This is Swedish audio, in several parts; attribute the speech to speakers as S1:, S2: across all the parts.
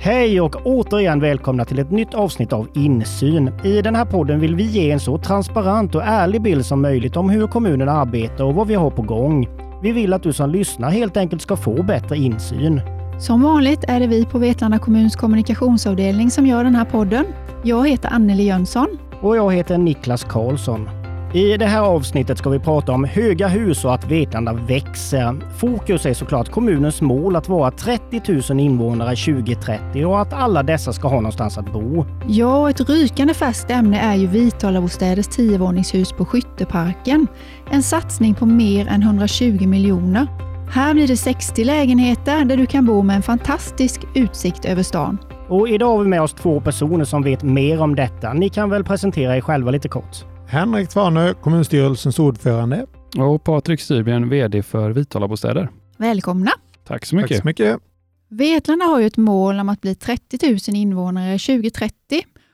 S1: Hej och återigen välkomna till ett nytt avsnitt av Insyn. I den här podden vill vi ge en så transparent och ärlig bild som möjligt om hur kommunen arbetar och vad vi har på gång. Vi vill att du som lyssnar helt enkelt ska få bättre insyn.
S2: Som vanligt är det vi på Vetlanda kommuns kommunikationsavdelning som gör den här podden. Jag heter Anneli Jönsson.
S1: Och jag heter Niklas Karlsson. I det här avsnittet ska vi prata om höga hus och att Vetlanda växer. Fokus är såklart kommunens mål att vara 30 000 invånare 2030 och att alla dessa ska ha någonstans att bo.
S2: Ja, ett rykande färskt ämne är ju Vitala-bostäders tiovåningshus på Skytteparken. En satsning på mer än 120 miljoner. Här blir det 60 lägenheter där du kan bo med en fantastisk utsikt över stan.
S1: Och idag har vi med oss två personer som vet mer om detta. Ni kan väl presentera er själva lite kort?
S3: Henrik Tvarnö, kommunstyrelsens ordförande.
S4: Och Patrik Styrbjörn, VD för Vitala-bostäder.
S2: Välkomna!
S4: Tack så mycket.
S3: Tack så mycket.
S2: Vetlanda har ju ett mål om att bli 30 000 invånare 2030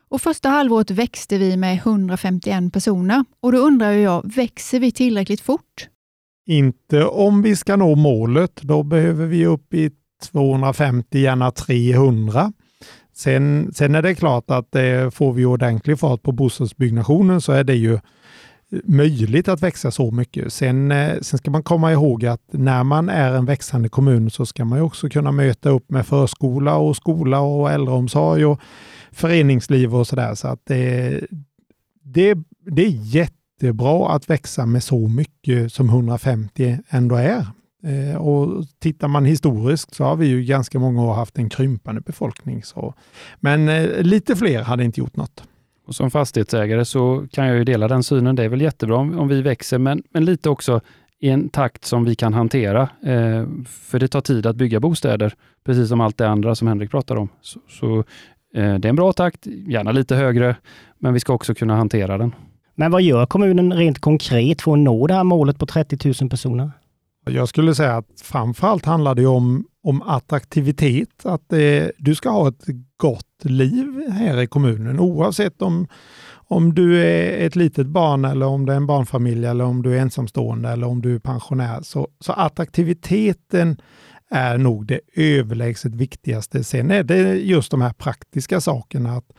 S2: och första halvåret växte vi med 151 personer. Och då undrar jag, växer vi tillräckligt fort?
S3: Inte om vi ska nå målet. Då behöver vi upp i 250, gärna 300. Sen, sen är det klart att eh, får vi ordentlig fart på bostadsbyggnationen så är det ju möjligt att växa så mycket. Sen, eh, sen ska man komma ihåg att när man är en växande kommun så ska man också kunna möta upp med förskola och skola och äldreomsorg och föreningsliv och sådär. Så att det, det, det är jättebra att växa med så mycket som 150 ändå är. Eh, och tittar man historiskt så har vi ju ganska många år haft en krympande befolkning. Så. Men eh, lite fler hade inte gjort något.
S4: Och som fastighetsägare så kan jag ju dela den synen. Det är väl jättebra om, om vi växer, men, men lite också i en takt som vi kan hantera. Eh, för det tar tid att bygga bostäder, precis som allt det andra som Henrik pratar om. Så, så eh, det är en bra takt, gärna lite högre, men vi ska också kunna hantera den.
S1: Men vad gör kommunen rent konkret för att nå det här målet på 30 000 personer?
S3: Jag skulle säga att framförallt handlar det om, om attraktivitet. Att det, du ska ha ett gott liv här i kommunen oavsett om, om du är ett litet barn eller om det är en barnfamilj eller om du är ensamstående eller om du är pensionär. Så, så attraktiviteten är nog det överlägset viktigaste. Sen är det just de här praktiska sakerna. att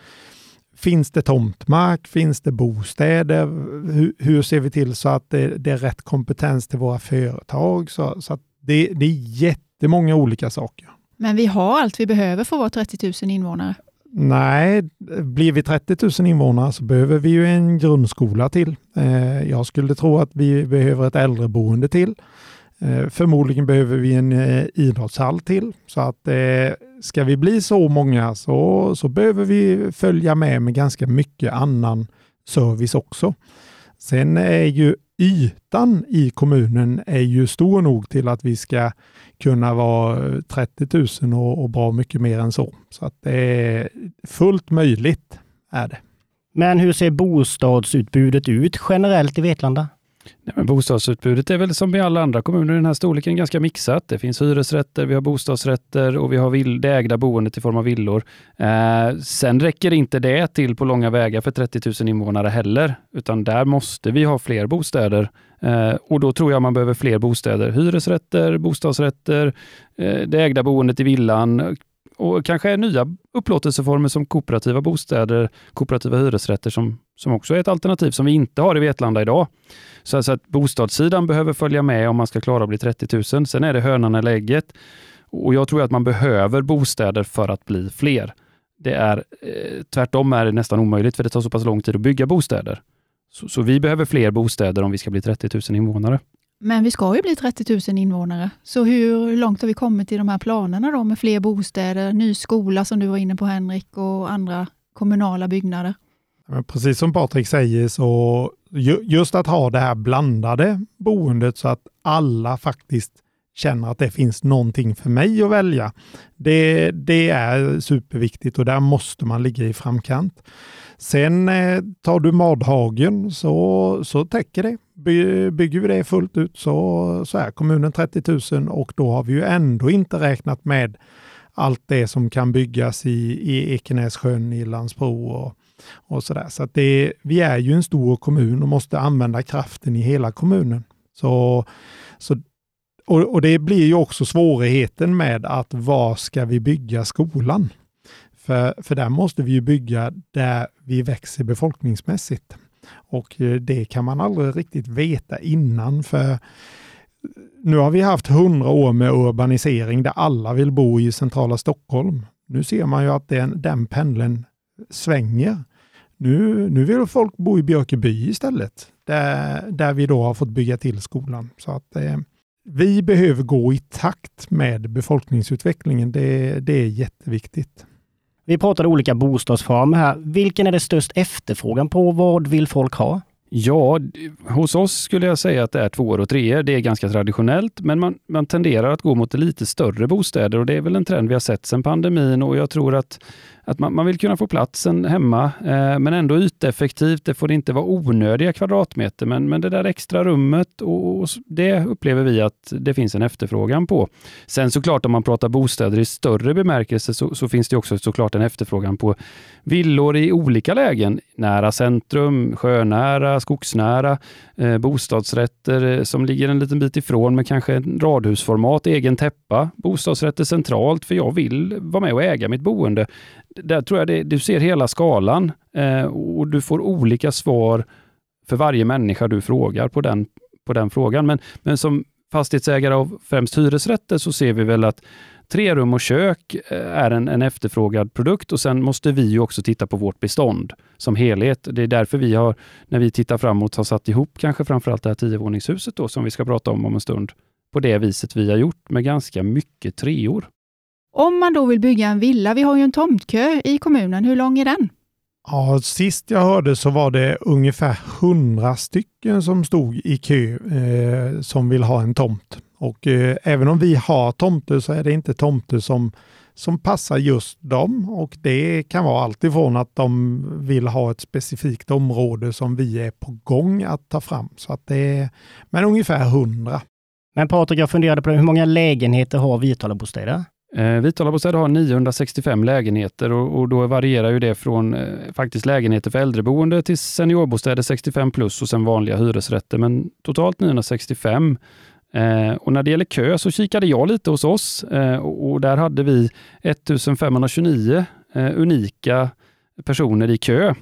S3: Finns det tomtmark? Finns det bostäder? Hur, hur ser vi till så att det, det, är rätt kompetens till våra företag? Så, så det är jättemånga olika saker.
S2: Men vi har allt vi behöver för att vara 30 000 invånare?
S3: Nej, blir vi 30 000 invånare så behöver vi ju en grundskola till. Eh, jag skulle tro att vi behöver ett äldreboende till. Eh, förmodligen behöver vi en eh, idrottshall till. Så att eh, ska vi bli så många så, så behöver vi följa med med ganska mycket annan service också. Sen är ju ytan i kommunen är ju stor nog till att vi ska kunna vara 30 000 och, och bra mycket mer än så. Så att det är fullt möjligt är det.
S1: Men hur ser bostadsutbudet ut generellt i Vetlanda?
S4: Nej, men bostadsutbudet är väl som i alla andra kommuner i den här storleken ganska mixat. Det finns hyresrätter, vi har bostadsrätter och vi har vill, det ägda boendet i form av villor. Eh, sen räcker inte det till på långa vägar för 30 000 invånare heller, utan där måste vi ha fler bostäder. Eh, och då tror jag man behöver fler bostäder. Hyresrätter, bostadsrätter, eh, det ägda boendet i villan, och kanske nya upplåtelseformer som kooperativa bostäder, kooperativa hyresrätter som, som också är ett alternativ som vi inte har i Vetlanda idag. Så alltså att bostadssidan behöver följa med om man ska klara att bli 30 000. Sen är det hönan eller ägget. Och jag tror att man behöver bostäder för att bli fler. Det är eh, Tvärtom är det nästan omöjligt för det tar så pass lång tid att bygga bostäder. Så, så vi behöver fler bostäder om vi ska bli 30 000 invånare.
S2: Men vi ska ju bli 30 000 invånare. Så hur långt har vi kommit i de här planerna då med fler bostäder, ny skola som du var inne på Henrik och andra kommunala byggnader?
S3: Precis som Patrik säger så just att ha det här blandade boendet så att alla faktiskt känner att det finns någonting för mig att välja. Det, det är superviktigt och där måste man ligga i framkant. Sen eh, tar du Madhagen så, så täcker det. By, bygger vi det fullt ut så, så är kommunen 30 000 och då har vi ju ändå inte räknat med allt det som kan byggas i, i Ekenässjön, i Landsbro och, och sådär. Så att det, vi är ju en stor kommun och måste använda kraften i hela kommunen. Så, så, och, och det blir ju också svårigheten med att var ska vi bygga skolan? För, för där måste vi ju bygga där vi växer befolkningsmässigt. Och eh, det kan man aldrig riktigt veta innan. för nu har vi haft hundra år med urbanisering där alla vill bo i centrala Stockholm. Nu ser man ju att den, den pendeln svänger. Nu, nu vill folk bo i Björkeby istället, där, där vi då har fått bygga till skolan. Så att eh, vi behöver gå i takt med befolkningsutvecklingen. Det, det är jätteviktigt.
S1: Vi pratade olika bostadsformer här. Vilken är det störst efterfrågan på? Vad vill folk ha?
S4: Ja, hos oss skulle jag säga att det är tvåor och treor. Det är ganska traditionellt, men man, man tenderar att gå mot lite större bostäder och det är väl en trend vi har sett sedan pandemin och jag tror att att man, man vill kunna få platsen hemma, eh, men ändå yteffektivt. Det får inte vara onödiga kvadratmeter, men, men det där extra rummet, och, och, det upplever vi att det finns en efterfrågan på. Sen såklart om man pratar bostäder i större bemärkelse så, så finns det också såklart en efterfrågan på villor i olika lägen. Nära centrum, sjönära, skogsnära, eh, bostadsrätter eh, som ligger en liten bit ifrån med kanske en radhusformat, egen täppa, bostadsrätter centralt, för jag vill vara med och äga mitt boende där tror jag det, du ser hela skalan eh, och du får olika svar för varje människa du frågar på den, på den frågan. Men, men som fastighetsägare av främst hyresrätter så ser vi väl att tre rum och kök eh, är en, en efterfrågad produkt och sen måste vi ju också titta på vårt bestånd som helhet. Det är därför vi har, när vi tittar framåt, har satt ihop kanske framförallt det här tiovåningshuset då som vi ska prata om om en stund på det viset vi har gjort med ganska mycket treor.
S2: Om man då vill bygga en villa, vi har ju en tomtkö i kommunen, hur lång är den?
S3: Ja, sist jag hörde så var det ungefär hundra stycken som stod i kö eh, som vill ha en tomt. Och eh, även om vi har tomter så är det inte tomter som, som passar just dem. Och det kan vara alltifrån att de vill ha ett specifikt område som vi är på gång att ta fram. Så att det är, men ungefär hundra.
S1: Men Patrik, jag funderade på det. hur många lägenheter har Vitala bostäder?
S4: Eh, bostäder har 965 lägenheter och, och, då varierar ju det från eh, faktiskt lägenheter för äldreboende till seniorbostäder 65 plus och sen vanliga hyresrätter, men totalt 965. Eh, och när det gäller kö så kikade jag lite hos oss eh, och, och, där hade vi 1529 eh, unika personer i kö.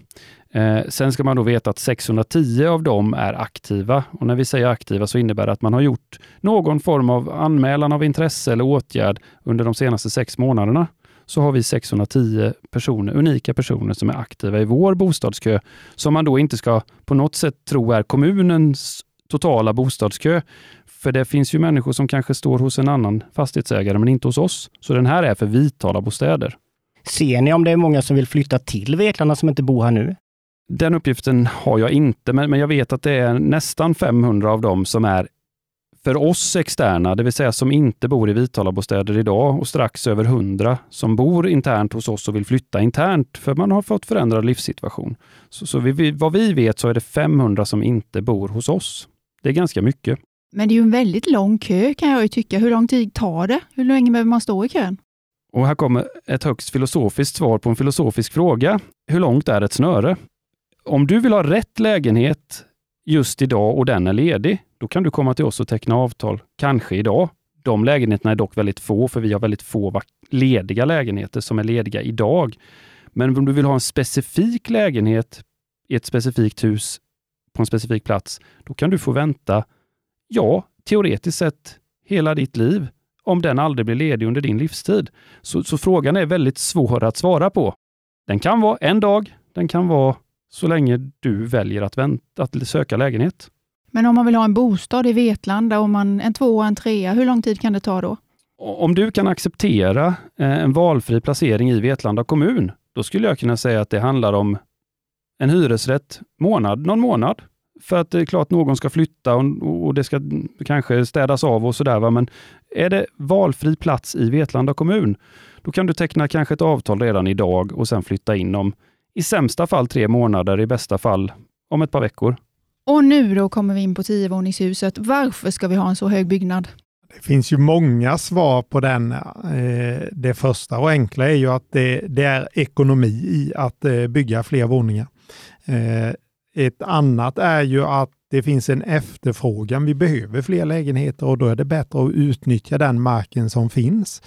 S4: Eh, sen ska man då veta att 610 av dem är aktiva och när vi säger aktiva så innebär det att man har gjort någon form av anmälan av intresse eller åtgärd under de senaste sex månaderna. Så har vi 610 personer, unika personer som är aktiva i vår bostadskö som man då inte ska på något sätt tro är kommunens totala bostadskö. För det finns ju människor som kanske står hos en annan fastighetsägare men inte hos oss. Så den här är för Vitala bostäder.
S1: Ser ni om det är många som vill flytta till Vetlanda som inte bor här nu?
S4: Den uppgiften har jag inte, men, men jag vet att det är nästan 500 av dem som är för oss externa, det vill säga som inte bor i Vitalabostäder idag och strax över 100 som bor internt hos oss och vill flytta internt för man har fått förändrad livssituation. Så, så vi, vad vi vet så är det 500 som inte bor hos oss. Det är ganska mycket.
S2: Men det är ju en väldigt lång kö kan jag ju tycka. Hur lång tid tar det? Hur länge behöver man stå i kön?
S4: Och här kommer ett högst filosofiskt svar på en filosofisk fråga. Hur långt är ett snöre? Om du vill ha rätt lägenhet just idag och den är ledig, då kan du komma till oss och teckna avtal, kanske idag. De lägenheterna är dock väldigt få, för vi har väldigt få lediga lägenheter som är lediga idag. Men om du vill ha en specifik lägenhet i ett specifikt hus på en specifik plats, då kan du få vänta, ja, teoretiskt sett hela ditt liv, om den aldrig blir ledig under din livstid. Så, så frågan är väldigt svår att svara på. Den kan vara en dag, den kan vara så länge du väljer att, vänta, att söka lägenhet.
S2: Men om man vill ha en bostad i Vetlanda, om man, en tvåa, en trea, hur lång tid kan det ta då?
S4: Om du kan acceptera eh, en valfri placering i Vetlanda kommun, då skulle jag kunna säga att det handlar om en hyresrätt månad, någon månad. För att det är klart någon ska flytta och, det ska kanske städas av och sådär. Men är det valfri plats i Vetlanda kommun, då kan du teckna kanske ett avtal redan idag och sen flytta in om i sämsta fall tre månader, i bästa fall om ett par veckor.
S2: Och nu då kommer vi in på tiovåningshuset. Varför ska vi ha en så hög byggnad?
S3: Det finns ju många svar på den. Eh, det första och enkla är ju att det, det är ekonomi i att eh, bygga fler våningar. Eh, ett annat är ju att det finns en efterfrågan. Vi behöver fler lägenheter och då är det bättre att utnyttja den marken som finns.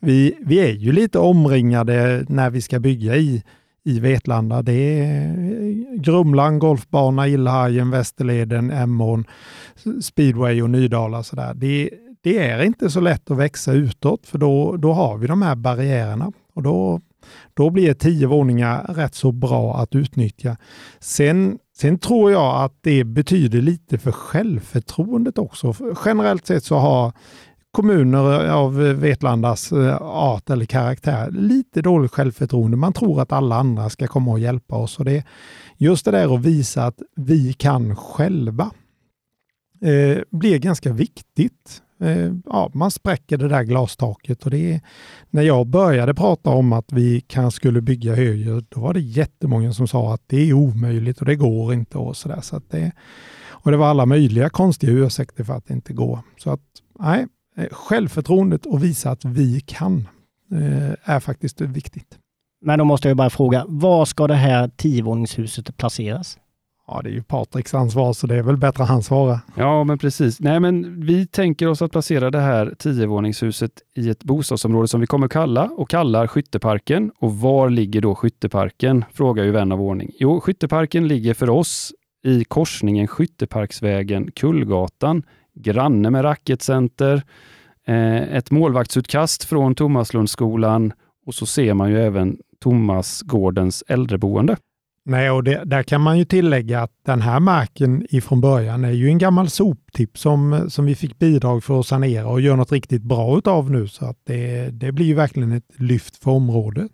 S3: vi, vi är ju lite omringade när vi ska bygga i, i Vetlanda. Det är eh, Grumlan, golfbana, Illhajen, Västerleden, Emån, speedway och Nydala. Så där. Det, det är inte så lätt att växa utåt för då, då har vi de här barriärerna. Och då, då blir tio våningar rätt så bra att utnyttja. Sen, sen tror jag att det betyder lite för självförtroendet också. Generellt sett så har kommuner eh, av eh, Vetlandas eh, art eller karaktär lite dåligt självförtroende. Man tror att alla andra ska komma och hjälpa oss. Och det, just det där att visa att vi kan själva eh, blir ganska viktigt. Eh, ja, man spräcker det där glastaket och det är, när jag började prata om att vi kanske skulle bygga högre, då var det jättemånga som sa att det är omöjligt och det går inte och sådär. Så det, och det var alla möjliga konstiga ursäkter för att det inte går. Så att nej, självförtroendet och visa att vi kan eh, är faktiskt viktigt.
S1: Men då måste jag bara fråga, var ska det här tiovåningshuset placeras?
S3: Ja, det är ju Patriks ansvar, så det är väl bättre att han svarar.
S4: Ja, men precis. Nej, men vi tänker oss att placera det här tiovåningshuset i ett bostadsområde som vi kommer kalla och kallar Skytteparken. Och var ligger då Skytteparken? Frågar ju vän av ordning. Jo, Skytteparken ligger för oss i korsningen Skytteparksvägen Kullgatan granne med racketcenter, eh, ett målvaktsutkast från Thomaslundsskolan och så ser man ju även Thomasgårdens äldreboende.
S3: Nej, och det, där kan man ju tillägga att den här marken ifrån början är ju en gammal soptipp som, som vi fick bidrag för att sanera och göra något riktigt bra utav nu. Så att det, det blir ju verkligen ett lyft för området.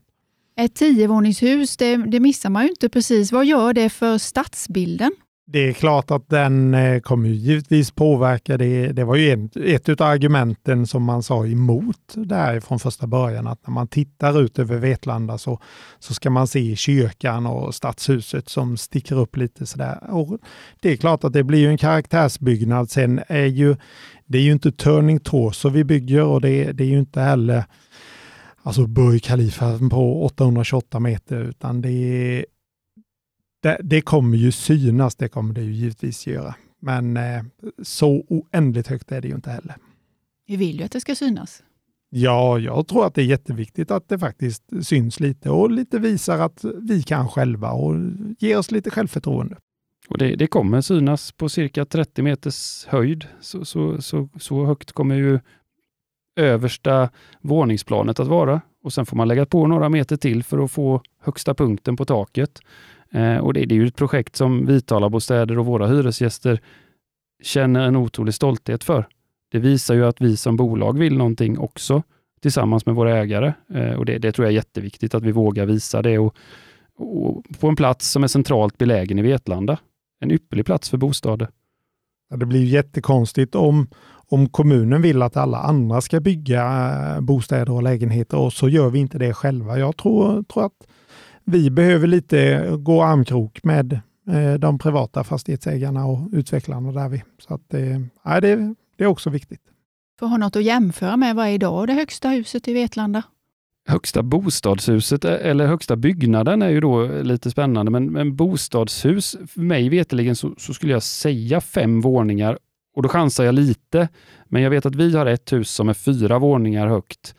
S2: Ett tiovåningshus, det, det missar man ju inte precis. Vad gör det för stadsbilden?
S3: Det är klart att den eh, kommer givetvis påverka det. Det var ju en, ett av argumenten som man sa emot där från första början, att när man tittar ut över Vetlanda så, så ska man se kyrkan och stadshuset som sticker upp lite sådär. Och det är klart att det blir ju en karaktärsbyggnad. Sen är ju det är ju inte Turning Torso vi bygger och det, det är ju inte heller alltså Burj Khalifa på 828 meter, utan det är det, det, kommer ju synas, det kommer det ju givetvis göra. Men eh, så oändligt högt är det ju inte heller.
S2: Vi vill ju att det ska synas.
S3: Ja, jag tror att det är jätteviktigt att det faktiskt syns lite och lite visar att vi kan själva och ger oss lite självförtroende.
S4: Och det, det kommer synas på cirka 30 meters höjd. Så, så, så, så högt kommer ju översta våningsplanet att vara och sen får man lägga på några meter till för att få högsta punkten på taket. Eh, och det, det, är ju ett projekt som Vitalabostäder och våra hyresgäster känner en otrolig stolthet för. Det visar ju att vi som bolag vill någonting också tillsammans med våra ägare. Eh, och det, det, tror jag är jätteviktigt att vi vågar visa det och, och på en plats som är centralt belägen i Vetlanda. En ypperlig plats för bostäder.
S3: Ja, det blir jättekonstigt om, om kommunen vill att alla andra ska bygga eh, bostäder och lägenheter och så gör vi inte det själva. Jag tror, tror att vi behöver lite gå armkrok med eh, de privata fastighetsägarna och utvecklarna där vi. Så att det, ja, det, det är också viktigt.
S2: För att ha något att jämföra med, vad är idag det högsta huset i Vetlanda?
S4: Högsta bostadshuset eh, eller högsta byggnaden är ju då lite spännande, men, men bostadshus, för mig veterligen så, så, skulle jag säga fem våningar och då chansar jag lite. Men jag vet att vi har ett hus som är fyra våningar högt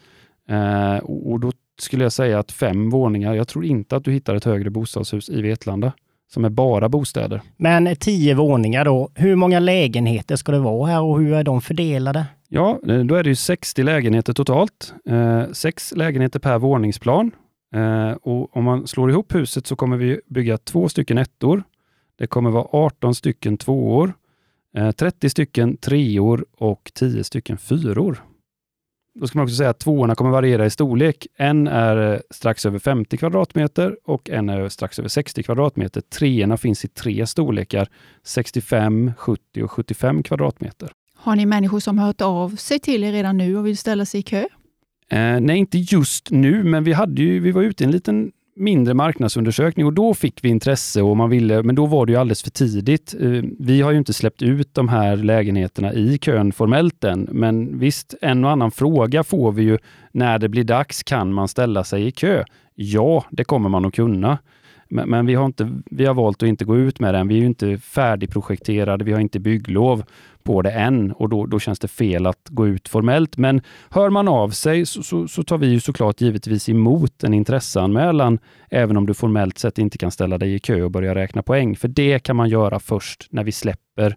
S4: eh, och, och då skulle jag säga att fem våningar. Jag tror inte att du hittar ett högre bostadshus i Vetlanda som är bara bostäder.
S1: Men tio våningar då. Hur många lägenheter ska det vara här och hur är de fördelade?
S4: Ja, eh, då är det ju 60 lägenheter totalt. Eh, sex lägenheter per våningsplan. Eh, och om man slår ihop huset så kommer vi bygga två stycken ettor. Det kommer vara 18 stycken tvåor, eh, 30 stycken treor och 10 stycken fyror. Då ska man också säga att tvåorna kommer variera i storlek. En är eh, strax över 50 kvadratmeter och en är strax över 60 kvadratmeter. Treorna finns i tre storlekar, 65, 70 och 75 kvadratmeter.
S2: Har ni människor som har hört av sig till er redan nu och vill ställa sig i kö?
S4: Eh, nej, inte just nu, men vi, hade ju, vi var ute i en liten mindre marknadsundersökning och då fick vi intresse och man ville, men då var det ju alldeles för tidigt. Eh, vi har ju inte släppt ut de här lägenheterna i kön formellt än, men visst, en och annan fråga får vi ju när det blir dags. Kan man ställa sig i kö? Ja, det kommer man att kunna. Men, men, vi, har inte, vi har valt att inte gå ut med den. Vi är ju inte färdigprojekterade, vi har inte bygglov på det än och då, då känns det fel att gå ut formellt. Men hör man av sig så, så, så tar vi ju såklart givetvis emot en intresseanmälan, även om du formellt sett inte kan ställa dig i kö och börja räkna poäng. För det kan man göra först när vi släpper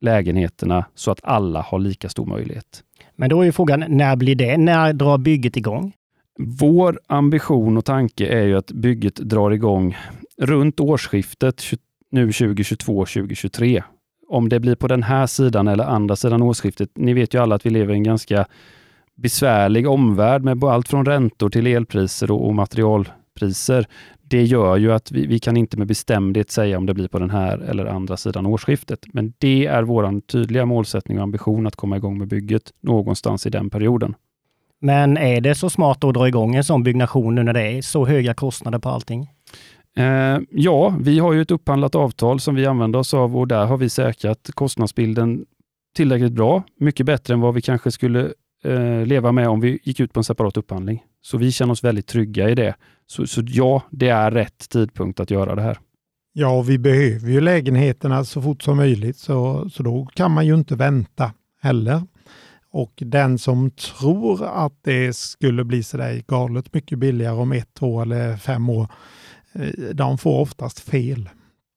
S4: lägenheterna så att alla har lika stor möjlighet.
S1: Men då är frågan, när blir det? När drar bygget igång?
S4: Vår ambition och tanke är ju att bygget drar igång runt årsskiftet nu 2022-2023. Om det blir på den här sidan eller andra sidan årsskiftet. Ni vet ju alla att vi lever i en ganska besvärlig omvärld med allt från räntor till elpriser och, och materialpriser. Det gör ju att vi, vi, kan inte med bestämdhet säga om det blir på den här eller andra sidan årsskiftet. Men det är vår tydliga målsättning och ambition att komma igång med bygget någonstans i den perioden.
S1: Men är det så smart att dra igång en sån byggnation nu när det är så höga kostnader på allting?
S4: Eh, ja, vi har ju ett upphandlat avtal som vi använder oss av och där har vi säkrat kostnadsbilden tillräckligt bra. Mycket bättre än vad vi kanske skulle eh, leva med om vi gick ut på en separat upphandling. Så vi känner oss väldigt trygga i det. Så, så ja, det är rätt tidpunkt att göra det här.
S3: Ja, vi behöver ju lägenheterna så fort som möjligt, så, så då kan man ju inte vänta heller. Och den som tror att det skulle bli sådär galet mycket billigare om ett, två eller fem år, eh, de får oftast fel.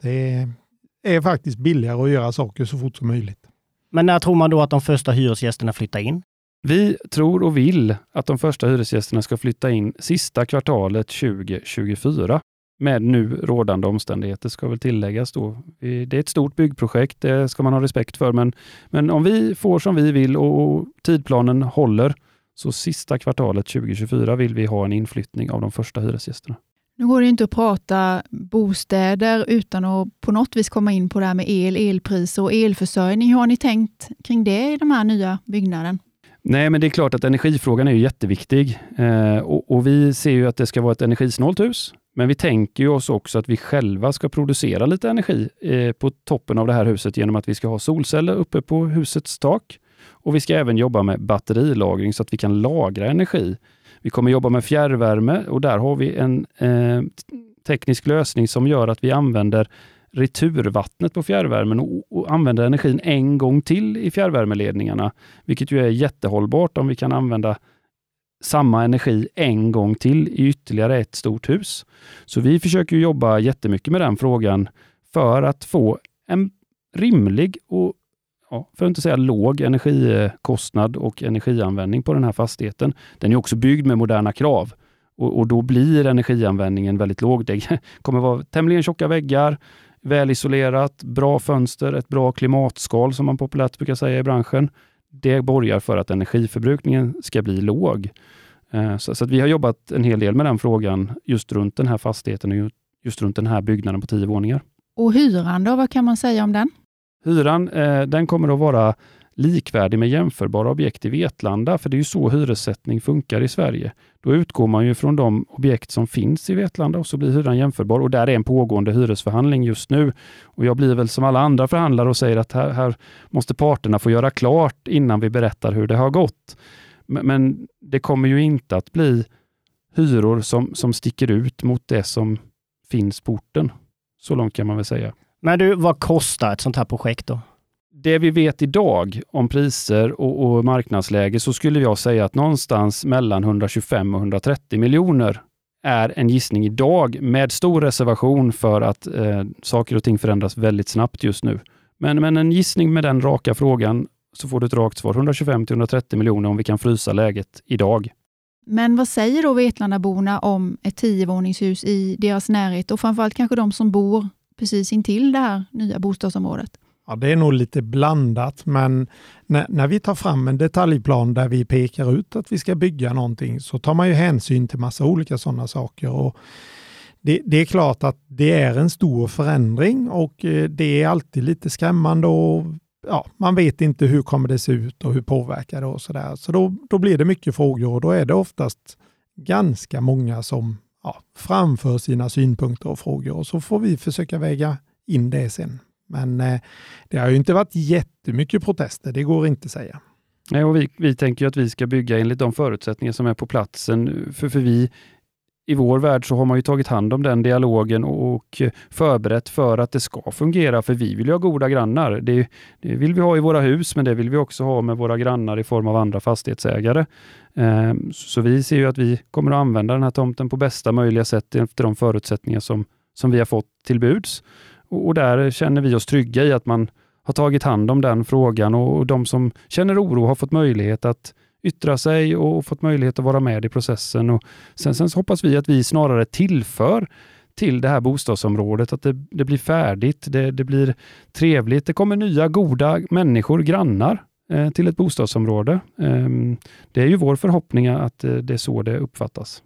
S3: Det är faktiskt billigare att göra saker så fort som möjligt.
S1: Men när tror man då att de första hyresgästerna flyttar in?
S4: Vi tror och vill att de första hyresgästerna ska flytta in sista kvartalet 2024 med nu rådande omständigheter ska väl tilläggas då. Det är ett stort byggprojekt, det ska man ha respekt för, men, men om vi får som vi vill och tidplanen håller, så sista kvartalet 2024 vill vi ha en inflyttning av de första hyresgästerna.
S2: Nu går det inte att prata bostäder utan att på något vis komma in på det här med el, elpriser och elförsörjning. Hur har ni tänkt kring det i de här nya byggnaden?
S4: Nej, men det är klart att energifrågan är jätteviktig eh, och, och, vi ser ju att det ska vara ett energisnålt hus. Men vi tänker oss också att vi själva ska producera lite energi eh, på toppen av det här huset genom att vi ska ha solceller uppe på husets tak. Och vi ska även jobba med batterilagring så att vi kan lagra energi. Vi kommer jobba med fjärrvärme och där har vi en eh, teknisk lösning som gör att vi använder returvattnet på fjärrvärmen och, och använder energin en gång till i fjärrvärmeledningarna, vilket ju är jättehållbart om vi kan använda samma energi en gång till i ytterligare ett stort hus. Så vi försöker jobba jättemycket med den frågan för att få en rimlig och ja, för att inte säga låg energikostnad och energianvändning på den här fastigheten. Den är också byggd med moderna krav och, och då blir energianvändningen väldigt låg. Det kommer vara tämligen tjocka väggar, välisolerat, bra fönster, ett bra klimatskal som man populärt brukar säga i branschen det borgar för att energiförbrukningen ska bli låg. Eh, så, så vi har jobbat en hel del med den frågan just runt den här fastigheten och just runt den här byggnaden på tio våningar.
S2: Och hyran då, vad kan man säga om den?
S4: Hyran eh, den kommer att vara likvärdig med jämförbara objekt i Vetlanda, för det är ju så hyressättning funkar i Sverige. Då utgår man ju från de objekt som finns i Vetlanda och så blir hyran jämförbar och där är en pågående hyresförhandling just nu. Och Jag blir väl som alla andra förhandlare och säger att här, här måste parterna få göra klart innan vi berättar hur det har gått. Men, men det kommer ju inte att bli hyror som, som sticker ut mot det som finns på orten. Så långt kan man väl säga.
S1: Men du, vad kostar ett sånt här projekt då?
S4: Det vi vet idag om priser och, och, marknadsläge så skulle jag säga att någonstans mellan 125 och 130 miljoner är en gissning idag med stor reservation för att eh, saker och ting förändras väldigt snabbt just nu. Men, men en gissning med den raka frågan så får du ett rakt svar. 125 till 130 miljoner om vi kan frysa läget idag.
S2: Men vad säger då Vetlandaborna om ett tiovåningshus i deras närhet och framförallt kanske de som bor precis intill det här nya bostadsområdet?
S3: Ja, det är nog lite blandat, men när, när, vi tar fram en detaljplan där vi pekar ut att vi ska bygga någonting så tar man ju hänsyn till massa olika sådana saker. Och det, det, är klart att det är en stor förändring och eh, det är alltid lite skrämmande och ja, man vet inte hur kommer det se ut och hur påverkar det och sådär. Så då, då blir det mycket frågor och då är det oftast ganska många som ja, framför sina synpunkter och frågor och så får vi försöka väga in det sen. Men eh, det har ju inte varit jättemycket protester, det går inte att säga.
S4: Nej, och vi, vi tänker att vi ska bygga enligt de förutsättningar som är på platsen. För, för vi i vår värld så har man ju tagit hand om den dialogen och förberett för att det ska fungera, för vi vill ju ha goda grannar. Det, det, vill vi ha i våra hus, men det vill vi också ha med våra grannar i form av andra fastighetsägare. Ehm, så vi ser ju att vi kommer att använda den här tomten på bästa möjliga sätt efter de förutsättningar som, som vi har fått till buds. Och där känner vi oss trygga i att man har tagit hand om den frågan och de som känner oro har fått möjlighet att yttra sig och fått möjlighet att vara med i processen. Och sen, sen hoppas vi att vi snarare tillför till det här bostadsområdet, att det, det blir färdigt, det, det, blir trevligt. Det kommer nya goda människor, grannar, eh, till ett bostadsområde. Eh, det är ju vår förhoppning att eh, det är så det uppfattas.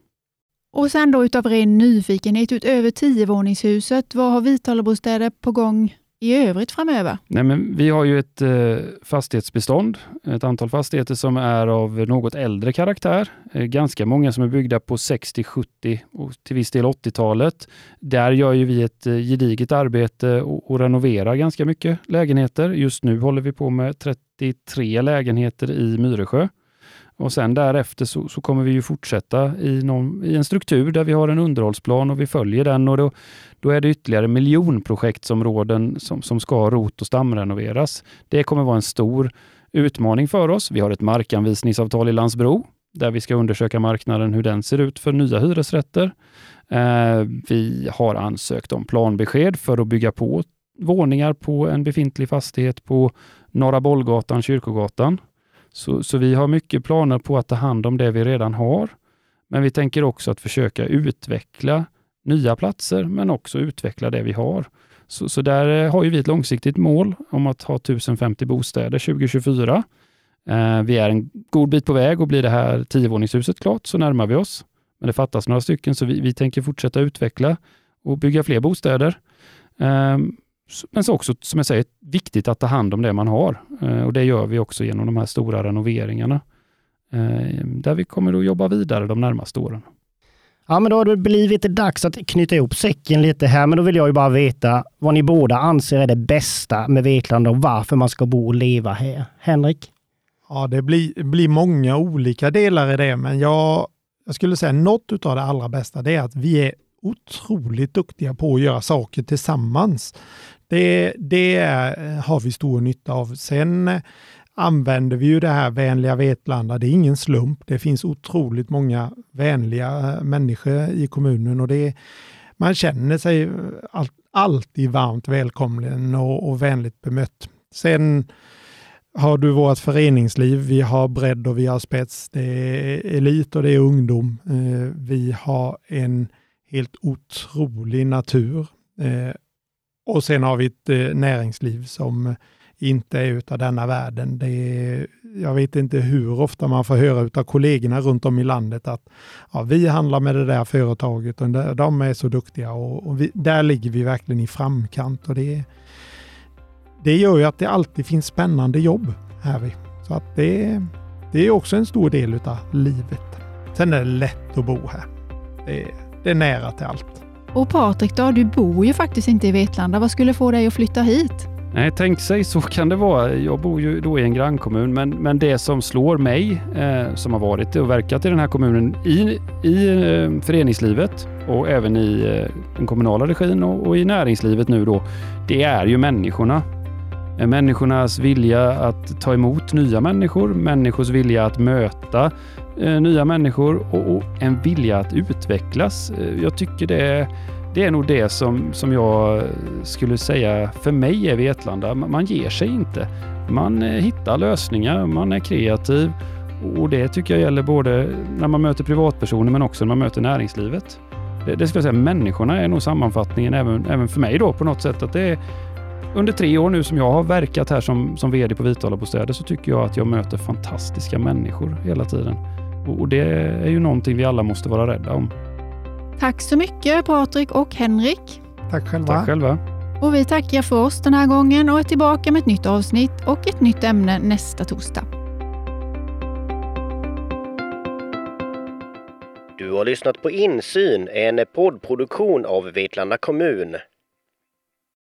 S2: Och sen då utav ren nyfikenhet, utöver tiovåningshuset, vad har Vitalabostäder på gång i övrigt framöver?
S4: Nej, men vi har ju ett eh, fastighetsbestånd, ett antal fastigheter som är av något äldre karaktär. Eh, ganska många som är byggda på 60, 70 och till viss del 80-talet. Där gör ju vi ett eh, gediget arbete och, och renoverar ganska mycket lägenheter. Just nu håller vi på med 33 lägenheter i Myresjö. Och sen därefter så, så, kommer vi ju fortsätta i, någon, i, en struktur där vi har en underhållsplan och vi följer den. och Då, då är det ytterligare miljonprojektsområden som, som ska rot och stamrenoveras. Det kommer vara en stor utmaning för oss. Vi har ett markanvisningsavtal i Landsbro där vi ska undersöka marknaden, hur den ser ut för nya hyresrätter. Eh, vi har ansökt om planbesked för att bygga på våningar på en befintlig fastighet på Norra Bollgatan, Kyrkogatan. Så, så vi har mycket planer på att ta hand om det vi redan har. Men vi tänker också att försöka utveckla nya platser, men också utveckla det vi har. Så, så där eh, har ju vi ett långsiktigt mål om att ha 1050 bostäder 2024. Eh, vi är en god bit på väg och blir det här tiovåningshuset klart så närmar vi oss. Men det fattas några stycken så vi, vi tänker fortsätta utveckla och bygga fler bostäder. Eh, men så också, som jag säger, viktigt att ta hand om det man har. Eh, och Det gör vi också genom de här stora renoveringarna. Eh, där vi kommer att jobba vidare de närmaste åren.
S1: Ja, men då har det blivit dags att knyta ihop säcken lite här, men då vill jag ju bara veta vad ni båda anser är det bästa med Vetlanda och varför man ska bo och leva här. Henrik?
S3: Ja, det blir, blir många olika delar i det, men jag, jag skulle säga något av det allra bästa, det är att vi är otroligt duktiga på att göra saker tillsammans. Det, det har vi stor nytta av. Sen använder vi ju det här vänliga Vetlanda. Det är ingen slump. Det finns otroligt många vänliga eh, människor i kommunen och det man känner sig alltid varmt välkommen och, och vänligt bemött. Sen har du vårt föreningsliv. Vi har bredd och vi har spets. Det är elit och det är ungdom. Eh, vi har en helt otrolig natur. Eh, och sen har vi ett eh, näringsliv som inte är utav denna världen. Det är, jag vet inte hur ofta man får höra utav kollegorna runt om i landet att ja, vi handlar med det där företaget och de är så duktiga och, och vi, där ligger vi verkligen i framkant. Och det, det gör ju att det alltid finns spännande jobb här. Vi. Så att det, det är också en stor del utav livet. Sen är det lätt att bo här. Det, det är nära till allt.
S2: Och Patrik då, du bor ju faktiskt inte i Vetlanda. Vad skulle få dig att flytta hit?
S4: Nej, tänk sig så kan det vara. Jag bor ju då i en grannkommun, men, men det som slår mig eh, som har varit och verkat i den här kommunen i, i eh, föreningslivet och även i eh, den kommunala regin och, och, i näringslivet nu då, det är ju människorna. Eh, människornas vilja att ta emot nya människor, människors vilja att möta Eh, nya människor och, och, en vilja att utvecklas. Eh, jag tycker det är, det är nog det som, som jag skulle säga för mig är Vetlanda. Man ger sig inte. Man eh, hittar lösningar, man är kreativ och det tycker jag gäller både när man möter privatpersoner men också när man möter näringslivet. Det, det skulle jag säga, människorna är nog sammanfattningen även, även för mig då på något sätt. att det är under tre år nu som jag har verkat här som, som VD på Vitala Bostäder så tycker jag att jag möter fantastiska människor hela tiden. Och det är ju någonting vi alla måste vara rädda om.
S2: Tack så mycket Patrik och Henrik.
S3: Tack själva.
S4: Tack själva.
S2: Och vi tackar för oss den här gången och är tillbaka med ett nytt avsnitt och ett nytt ämne nästa torsdag.
S1: Du har lyssnat på Insyn, en poddproduktion av Vetlanda kommun.